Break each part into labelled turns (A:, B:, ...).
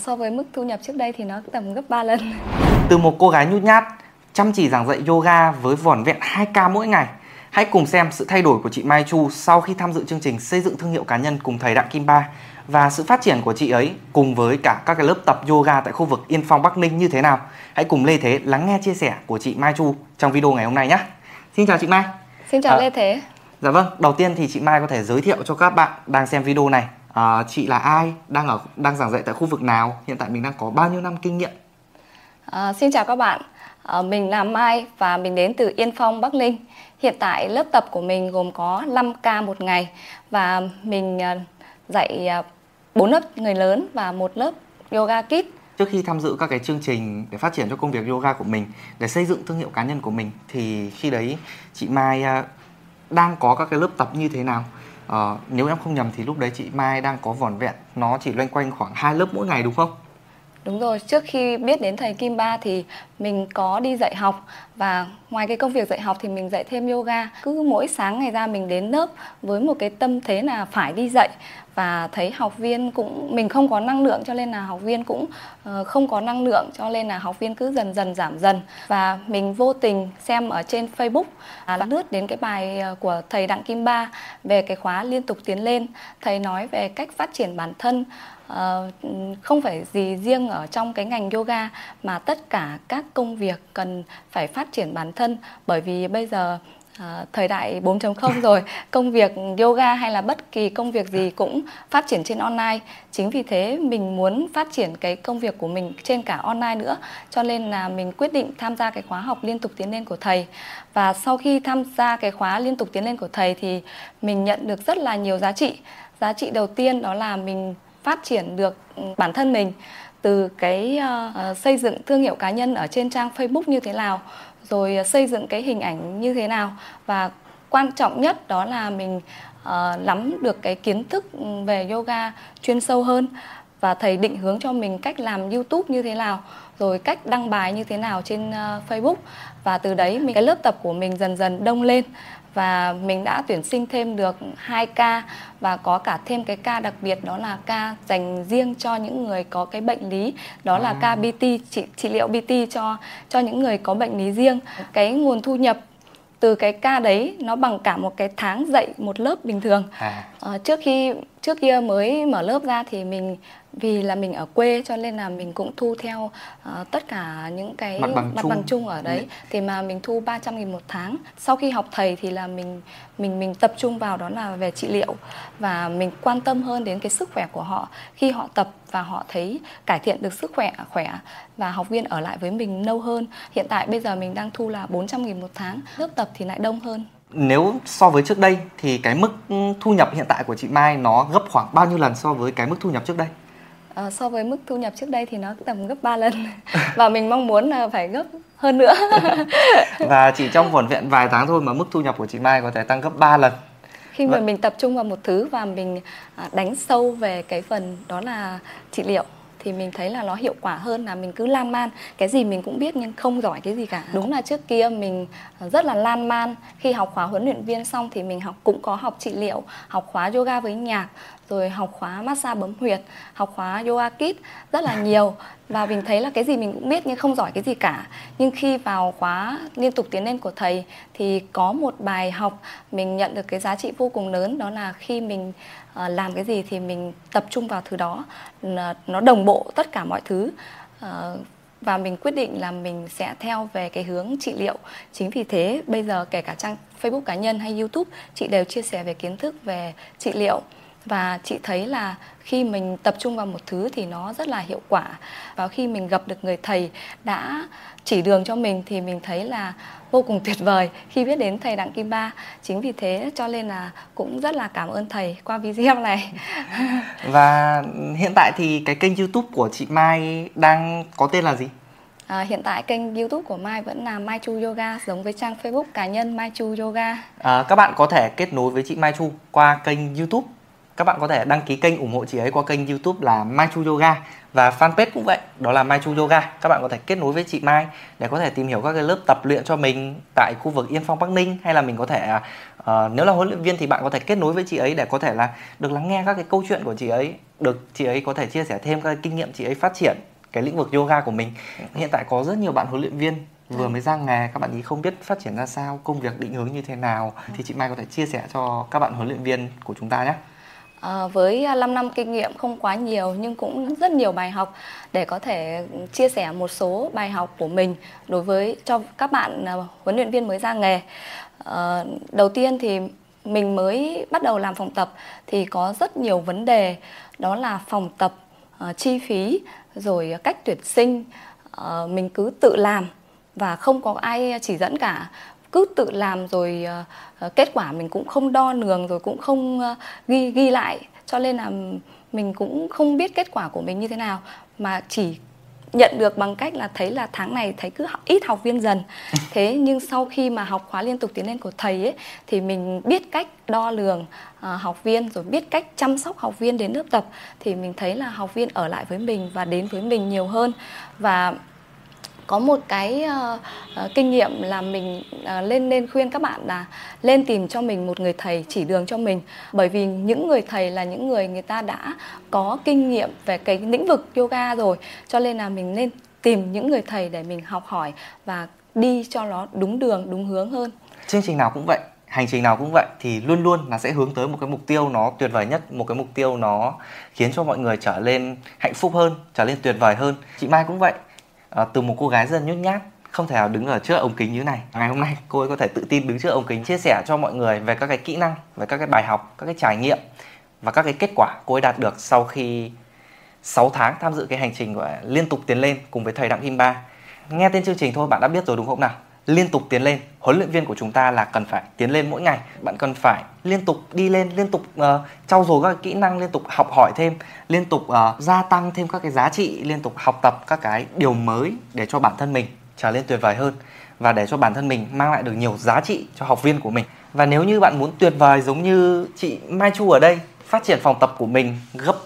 A: So với mức thu nhập trước đây thì nó tầm gấp 3 lần.
B: Từ một cô gái nhút nhát, chăm chỉ giảng dạy yoga với vỏn vẹn 2k mỗi ngày. Hãy cùng xem sự thay đổi của chị Mai Chu sau khi tham dự chương trình xây dựng thương hiệu cá nhân cùng thầy Đặng Kim Ba và sự phát triển của chị ấy cùng với cả các cái lớp tập yoga tại khu vực Yên Phong Bắc Ninh như thế nào. Hãy cùng Lê Thế lắng nghe chia sẻ của chị Mai Chu trong video ngày hôm nay nhé. Xin chào chị Mai.
A: Xin chào à, Lê Thế.
B: Dạ vâng, đầu tiên thì chị Mai có thể giới thiệu cho các bạn đang xem video này à, chị là ai, đang ở đang giảng dạy tại khu vực nào, hiện tại mình đang có bao nhiêu năm kinh nghiệm?
A: À, xin chào các bạn, à, mình là Mai và mình đến từ Yên Phong, Bắc Ninh. Hiện tại lớp tập của mình gồm có 5 ca một ngày và mình dạy 4 lớp người lớn và một lớp yoga kids
B: trước khi tham dự các cái chương trình để phát triển cho công việc yoga của mình để xây dựng thương hiệu cá nhân của mình thì khi đấy chị Mai đang có các cái lớp tập như thế nào à, nếu em không nhầm thì lúc đấy chị Mai đang có vỏn vẹn nó chỉ loanh quanh khoảng hai lớp mỗi ngày đúng không?
A: Đúng rồi, trước khi biết đến thầy Kim Ba thì mình có đi dạy học và ngoài cái công việc dạy học thì mình dạy thêm yoga. Cứ mỗi sáng ngày ra mình đến lớp với một cái tâm thế là phải đi dạy và thấy học viên cũng mình không có năng lượng cho nên là học viên cũng uh, không có năng lượng cho nên là học viên cứ dần dần giảm dần và mình vô tình xem ở trên Facebook là lướt đến cái bài ờ, của thầy Đặng Kim Ba về cái khóa liên tục tiến lên thầy nói về cách phát triển bản thân uh, không phải gì riêng ở trong cái ngành yoga mà tất cả các công việc cần phải phát triển bản thân. Bởi vì bây giờ À, thời đại 4.0 rồi công việc yoga hay là bất kỳ công việc gì cũng phát triển trên online. Chính vì thế mình muốn phát triển cái công việc của mình trên cả online nữa. Cho nên là mình quyết định tham gia cái khóa học liên tục tiến lên của thầy. Và sau khi tham gia cái khóa liên tục tiến lên của thầy thì mình nhận được rất là nhiều giá trị. Giá trị đầu tiên đó là mình phát triển được ừ, bản thân mình từ cái uh, xây dựng thương hiệu cá nhân ở trên trang Facebook như thế nào rồi ờ, xây dựng cái hình ảnh như thế nào. Và quan trọng nhất đó là mình uh, nắm được cái kiến thức ừ, về yoga chuyên sâu hơn và thầy định hướng cho mình cách làm YouTube như thế nào rồi cách đăng bài như thế nào trên uh, Facebook. Và từ đấy mình cái lớp tập của mình dần dần đông lên và mình đã tuyển sinh thêm được 2 ca và có cả thêm cái ca đặc biệt đó là ca dành riêng cho những người có cái bệnh lý đó là ca BT trị, trị liệu BT cho cho những người có bệnh lý riêng. Cái nguồn thu nhập từ cái ca đấy nó bằng cả một cái tháng dạy một lớp bình thường. À. à, trước khi trước kia mới mở lớp ra thì mình vì là mình ở quê cho nên là mình cũng thu theo uh, tất cả những cái
B: mặt bằng,
A: mặt
B: chung.
A: bằng chung ở đấy. Ừ. thì mà mình thu 300 nghìn một tháng. Sau khi học thầy thì là mình mình mình tập trung vào đó là về trị liệu. Và mình quan tâm hơn đến cái sức khỏe của họ. Khi họ tập và họ thấy cải thiện được sức khỏe khỏe và học viên ở lại với mình lâu hơn. Hiện tại bây giờ mình đang thu là 400 nghìn một tháng. Lớp tập thì lại đông hơn
B: nếu so với trước đây thì cái mức thu nhập hiện tại của chị Mai nó gấp khoảng bao nhiêu lần so với cái mức thu nhập trước đây?
A: À, so với mức thu nhập trước đây thì nó tầm gấp 3 lần và mình mong muốn là phải gấp hơn nữa.
B: và chỉ trong vỏn vẹn vài tháng thôi mà mức thu nhập của chị Mai có thể tăng gấp 3 lần.
A: Khi mà mình tập trung vào một thứ và mình à, đánh sâu về cái phần đó là trị liệu thì mình thấy là nó hiệu quả hơn là mình cứ lan man. Cái gì mình cũng biết nhưng không giỏi cái gì cả. Đúng là trước kia mình ờ, rất là lan man. Khi học khóa huấn luyện viên xong thì mình học, cũng có học trị liệu, học khóa yoga với nhạc rồi học khóa massage bấm huyệt, học khóa yoga kit rất là nhiều. Và mình thấy là cái gì mình cũng biết nhưng không giỏi cái gì cả. Nhưng khi vào khóa liên tục tiến lên của thầy thì có một bài học mình nhận được cái giá trị vô cùng lớn, đó là khi mình ờ, làm cái gì thì mình tập trung vào thứ đó. Nó đồng bộ tất cả mọi thứ. Ờ, và mình quyết định là mình sẽ theo về cái hướng trị liệu. Chính vì thế, bây giờ kể cả trang facebook cá nhân hay youtube, chị đều chia sẻ về kiến thức về trị liệu và chị thấy là khi mình tập trung vào một thứ thì nó rất là hiệu quả. Và khi mình gặp được người thầy đã chỉ đường cho mình thì mình thấy là vô cùng tuyệt vời. Khi biết đến thầy Đặng Kim Ba chính vì thế cho nên là cũng rất là cảm ơn thầy qua video này.
B: Và hiện tại thì cái kênh YouTube của chị Mai đang có tên là gì?
A: À, hiện tại kênh YouTube của Mai vẫn là Mai Chu Yoga giống với trang Facebook cá nhân Mai Chu Yoga.
B: À, các bạn có thể kết nối với chị Mai Chu qua kênh YouTube các bạn có thể đăng ký kênh ủng hộ chị ấy qua kênh youtube là Mai Chu Yoga và fanpage cũng vậy đó là Mai Chu Yoga các bạn có thể kết nối với chị Mai để có thể tìm hiểu các cái lớp tập luyện cho mình tại khu vực Yên Phong Bắc Ninh hay là mình có thể uh, nếu là huấn luyện viên thì bạn có thể kết nối với chị ấy để có thể là được lắng nghe các cái câu chuyện của chị ấy, được chị ấy có thể chia sẻ thêm các kinh nghiệm chị ấy phát triển cái lĩnh vực yoga của mình. Hiện tại có rất nhiều bạn huấn luyện viên vừa mới ra nghề các bạn ý không biết phát triển ra sao, công việc định hướng như thế nào thì chị Mai có thể chia sẻ cho các bạn huấn luyện viên của chúng ta nhé.
A: Ờ, à, với 5 năm kinh nghiệm không quá nhiều nhưng cũng rất nhiều bài học để có thể chia sẻ một số bài học của mình đối với cho các bạn à, huấn luyện viên mới ra nghề. À, đầu tiên thì mình mới bắt đầu làm phòng tập thì có rất nhiều vấn đề đó là phòng tập uh, chi phí rồi cách tuyển sinh uh, mình cứ tự làm và không có ai chỉ dẫn cả cứ tự làm rồi uh, kết quả mình cũng không đo lường rồi cũng không uh, ghi ghi lại. Cho nên là mình cũng không biết kết quả của mình như thế nào. Mà chỉ nhận được bằng cách là thấy là tháng này thấy cứ ít học viên dần. Thế nhưng sau khi mà học khóa liên tục tiến lên của thầy ấy thì mình biết cách đo lường uh, học viên rồi biết cách chăm sóc học viên đến lớp tập thì mình thấy là học viên ở lại với mình và đến với mình nhiều hơn. Và có một cái uh, uh, kinh nghiệm là mình uh, lên nên khuyên các bạn là lên tìm cho mình một người thầy chỉ đường cho mình. Bởi vì những người thầy là những người người ta đã có kinh nghiệm về cái lĩnh vực yoga rồi cho nên là mình nên tìm những người thầy để mình học hỏi và đi cho nó đúng đường đúng hướng hơn.
B: Chương trình nào cũng vậy hành trình nào cũng vậy thì luôn luôn là sẽ hướng tới một cái mục tiêu nó tuyệt vời nhất một cái mục tiêu nó khiến cho mọi người trở lên hạnh phúc hơn trở lên tuyệt vời hơn. Chị mai cũng vậy à, từ một cô gái rất là nhút nhát không thể nào đứng ở trước ống kính như này. Ngày hôm nay cô ấy có thể tự tin đứng trước ống kính chia sẻ cho mọi người về các cái kỹ năng về các cái bài học các cái trải nghiệm và các cái kết quả cô ấy đạt được sau khi 6 tháng tham dự cái hành trình gọi liên tục tiến lên cùng với thầy Đặng Kim Ba. Nghe tên chương trình thôi bạn đã biết rồi đúng không nào? Liên tục tiến lên. Huấn luyện viên của chúng ta là cần phải tiến lên mỗi ngày. Bạn cần phải liên tục đi lên liên tục uh, trau dồi các kỹ năng liên tục học hỏi thêm liên tục uh, gia tăng thêm các cái giá trị liên tục học tập các cái điều mới để cho bản thân mình trở lên tuyệt vời hơn và để cho bản thân mình mang lại được nhiều giá trị cho học viên của mình. Và nếu như bạn muốn tuyệt vời giống như chị Mai Chu ở đây phát triển phòng tập của mình gấp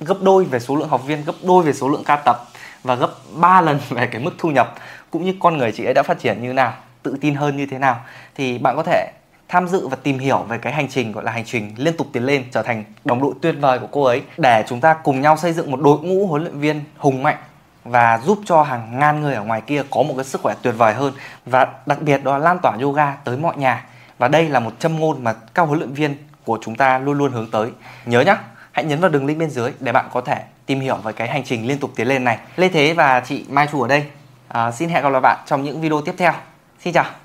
B: gấp đôi về số lượng học viên gấp đôi về số lượng ca tập và gấp 3 lần về cái mức thu nhập cũng như con người chị ấy đã phát triển như nào, tự tin hơn như thế nào, thì bạn có thể tham dự và tìm hiểu về cái hành trình gọi là hành trình liên tục tiến lên trở thành đồng đội tuyệt vời của cô ấy để chúng ta cùng nhau xây dựng một đội ngũ huấn luyện viên hùng mạnh và giúp cho hàng ngàn người ở ngoài kia có một cái sức khỏe tuyệt vời hơn và đặc biệt đó là lan tỏa yoga tới mọi nhà. Và đây là một châm ngôn mà các huấn luyện viên của chúng ta luôn luôn hướng tới. Nhớ nhá, hãy nhấn vào đường link bên dưới để bạn có thể tìm hiểu về cái hành trình liên tục tiến lên này. Lê thế và chị mai chu ở đây à, xin hẹn gặp lại bạn trong những video tiếp theo. Xin chào.